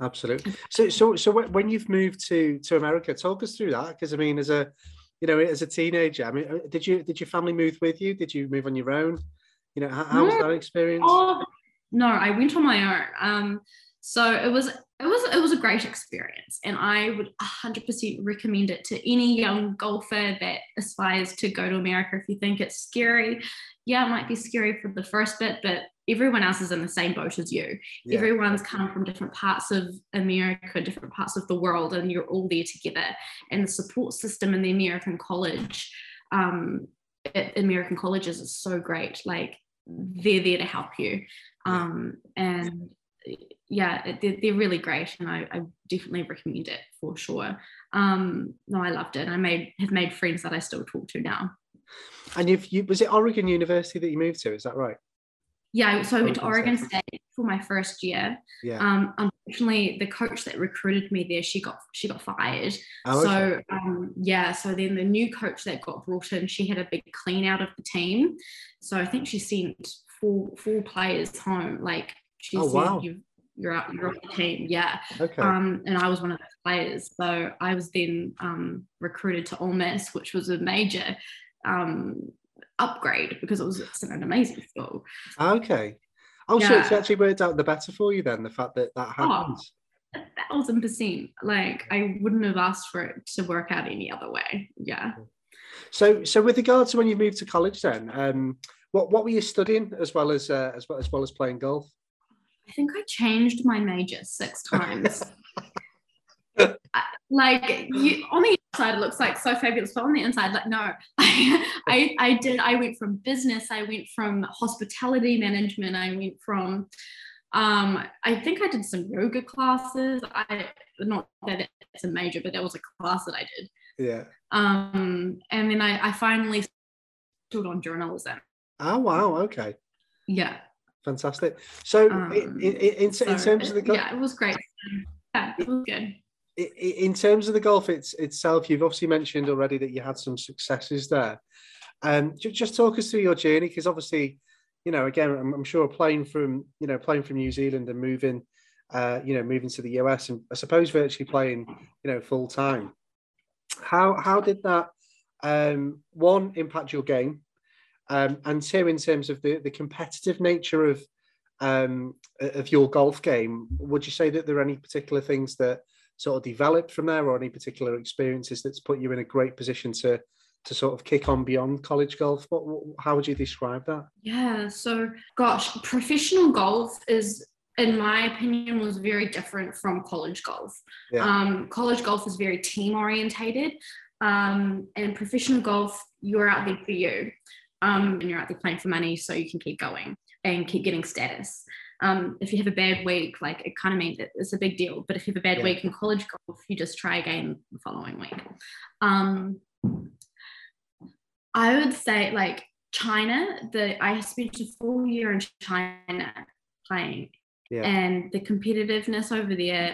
Absolutely. So, so, so when you've moved to to America, talk us through that because I mean, as a you know, as a teenager, I mean, uh, did you did your family move with you? Did you move on your own? You know, how, how was that experience? Oh, no, I went on my own. Um, so it was it it was a great experience, and I would 100% recommend it to any young golfer that aspires to go to America. If you think it's scary, yeah, it might be scary for the first bit, but everyone else is in the same boat as you. Yeah. Everyone's come from different parts of America, different parts of the world, and you're all there together. And the support system in the American college, um, at American colleges is so great. Like they're there to help you. Um, and yeah, they're, really great, and I, I, definitely recommend it for sure. Um, no, I loved it. I made have made friends that I still talk to now. And you've you was it Oregon University that you moved to? Is that right? Yeah, so I went to Oregon State for my first year. Yeah. Um, unfortunately, the coach that recruited me there, she got she got fired. Oh, so okay. um, yeah, so then the new coach that got brought in, she had a big clean out of the team. So I think she sent four four players home. Like oh, said, wow. you you're out, you're on the team. Yeah. Okay. Um, and I was one of those players. So I was then um, recruited to Ole Miss, which was a major um, upgrade because it was an amazing school. Okay. Oh, yeah. so it's actually worked out the better for you then, the fact that that happens. Oh, a thousand percent. Like I wouldn't have asked for it to work out any other way. Yeah. So, so with regard to when you moved to college, then, um, what what were you studying as well as uh, as well as well as playing golf? I think I changed my major six times. like you on the outside it looks like so fabulous but on the inside like no. I, I i did i went from business i went from hospitality management i went from um i think i did some yoga classes. I not that it's a major but that was a class that i did. Yeah. Um and then i i finally stood on journalism. Oh wow. Okay. Yeah fantastic so um, in, in, in, in, terms of the yeah it was great yeah it was good in terms of the golf it's, itself, you've obviously mentioned already that you had some successes there. Um, just talk us through your journey, because obviously, you know, again, I'm, I'm, sure playing from, you know, playing from New Zealand and moving, uh, you know, moving to the US and I suppose virtually playing, you know, full time. How how did that um, one impact your game, um, and two in terms of the the competitive nature of um, of your golf game? Would you say that there are any particular things that sort of developed from there or any particular experiences that's put you in a great position to to sort of kick on beyond college golf what, how would you describe that yeah so gosh professional golf is in my opinion was very different from college golf yeah. um, college golf is very team orientated um, and professional golf you're out there for you um, and you're out there playing for money so you can keep going and keep getting status um, if you have a bad week, like it kind of means that it's a big deal. But if you have a bad yeah. week in college golf, you just try again the following week. Um, I would say like China, the I spent a full year in China playing, yeah. and the competitiveness over there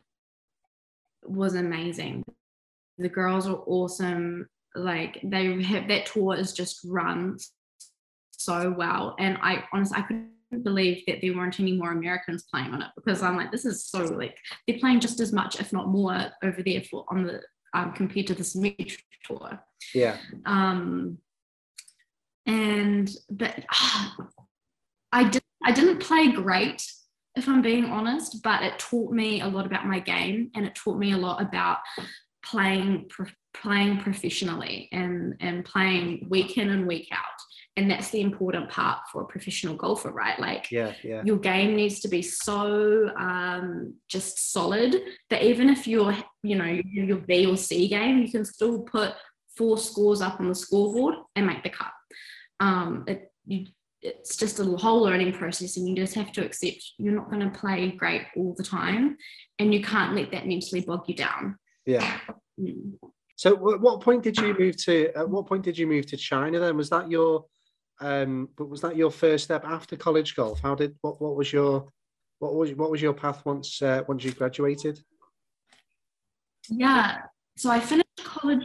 was amazing. The girls are awesome. Like they have that tour is just run so well, and I honestly I couldn't believe that there weren't any more Americans playing on it because I'm like, this is so like they're playing just as much, if not more, over there for on the um, compared to Symetra tour. Yeah. Um. And but uh, I did I didn't play great if I'm being honest, but it taught me a lot about my game and it taught me a lot about playing playing professionally and and playing week in and week out and that's the important part for a professional golfer right? Like yeah, yeah. your game needs to be so um, just solid that even if you're you know your b or c game you can still put four scores up on the scoreboard and make the cut. Um, it, you, it's just a whole learning process and you just have to accept you're not going to play great all the time and you can't let that mentally bog you down. Yeah. Mm. so at what point did you move to at what point did you move to china then? Was that your um, but was that your first step after college golf? How did what what was your what was what was your path once uh, once you graduated? Yeah, so I finished college.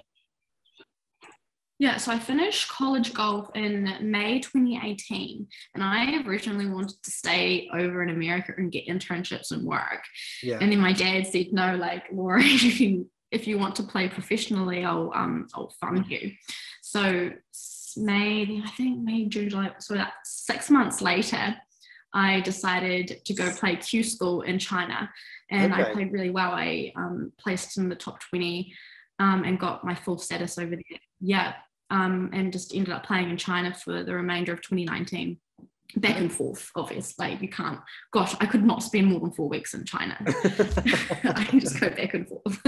Yeah, so I finished college golf in May 2018, and I originally wanted to stay over in America and get internships and work. Yeah. And then my dad said, "No, like Laura, if you if you want to play professionally, I'll um I'll fund you." So May, I think May, June, July. So that six months later, I decided to go play Q school in China, and Okay. I played really well. I um, placed in the top 20 um, and got my full status over there. Yeah, um, and just ended up playing in China for the remainder of 2019. Back and forth, obviously. Like you can't. Gosh, I could not spend more than four weeks in China. I can just go back and forth.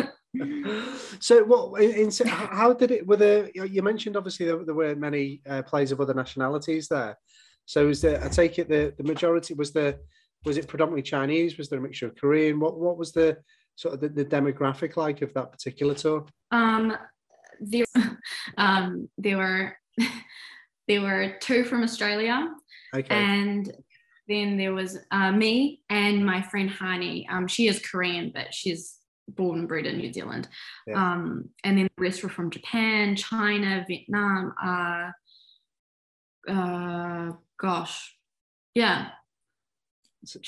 So what in, in, how did it were there you mentioned obviously there, there were many uh, players of other nationalities there. So was there i take it the, the majority was the was it predominantly chinese? Was there a mixture of korean? What what was the sort of the, the demographic like of that particular tour? Um, there, um, there were there were two from Australia, okay. And then there was uh, me and my friend Hani. Um, she is Korean, but she's born and bred in New Zealand. Yeah. Um, and then the rest were from Japan, China, Vietnam. Uh, uh, gosh, yeah,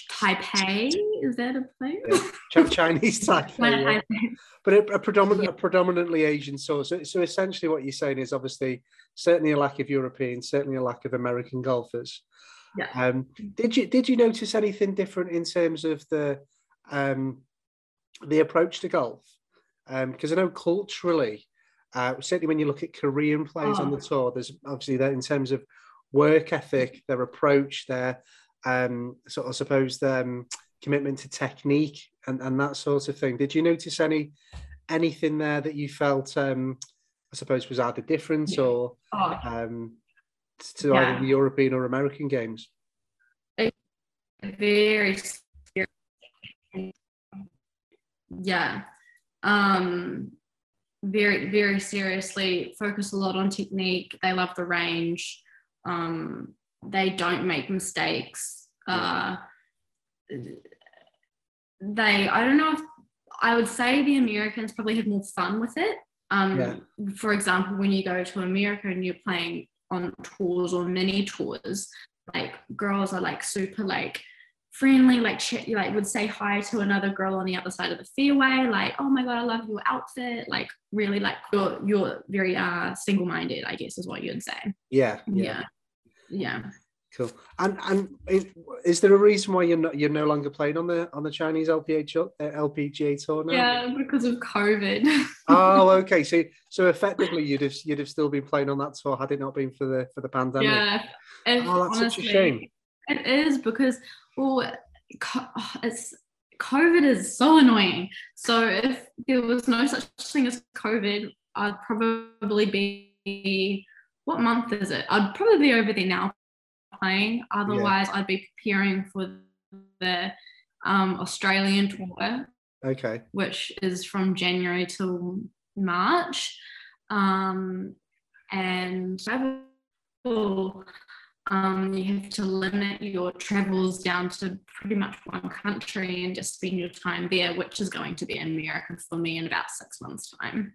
Taipei. Is that a place? Yeah. Chinese China, yeah. Taipei. but a, a predominant a predominantly asian source so, so essentially what you're saying is obviously certainly a lack of european certainly a lack of american golfers Yeah. um did you did you notice anything different in terms of the um the approach to golf um because i know culturally uh certainly when you look at korean players on the Oh. tour there's obviously that in terms of work ethic their approach their um sort of I suppose their um, commitment to technique and, and that sort of thing. Did you notice any anything there that you felt um I suppose was either different Yeah. or Oh, um to Yeah. either the European or American games? very. Yeah. Um very very seriously focus a lot on technique. They love the range. Um they don't make mistakes. Uh they i don't know if i would say the americans probably have more fun with it. Um Yeah. for example when you go to america and you're playing on tours or mini tours like girls are like super like friendly like ch- like would say hi to another girl on the other side of the fairway like oh my god i love your outfit like really like you're you're very uh single-minded i guess is what you'd say Yeah, yeah yeah, cool. And and is, is there a reason why you're not you're no longer playing on the on the Chinese LPGA tour, uh, LPGA tour now? yeah because of covid Oh, okay. So so effectively you'd have you'd have still been playing on that tour had it not been for the for the pandemic. yeah if, Oh, that's such a shame. It is because well it's covid is so annoying. So if there was no such thing as covid i'd probably be what month is it? I'd probably be over there now playing. Otherwise i'd be preparing for the um, australian tour. Okay. which is from January till March. Um, and travel, um, you have to limit your travels down to pretty much one country and just spend your time there, which is going to be America for me in about six months' time.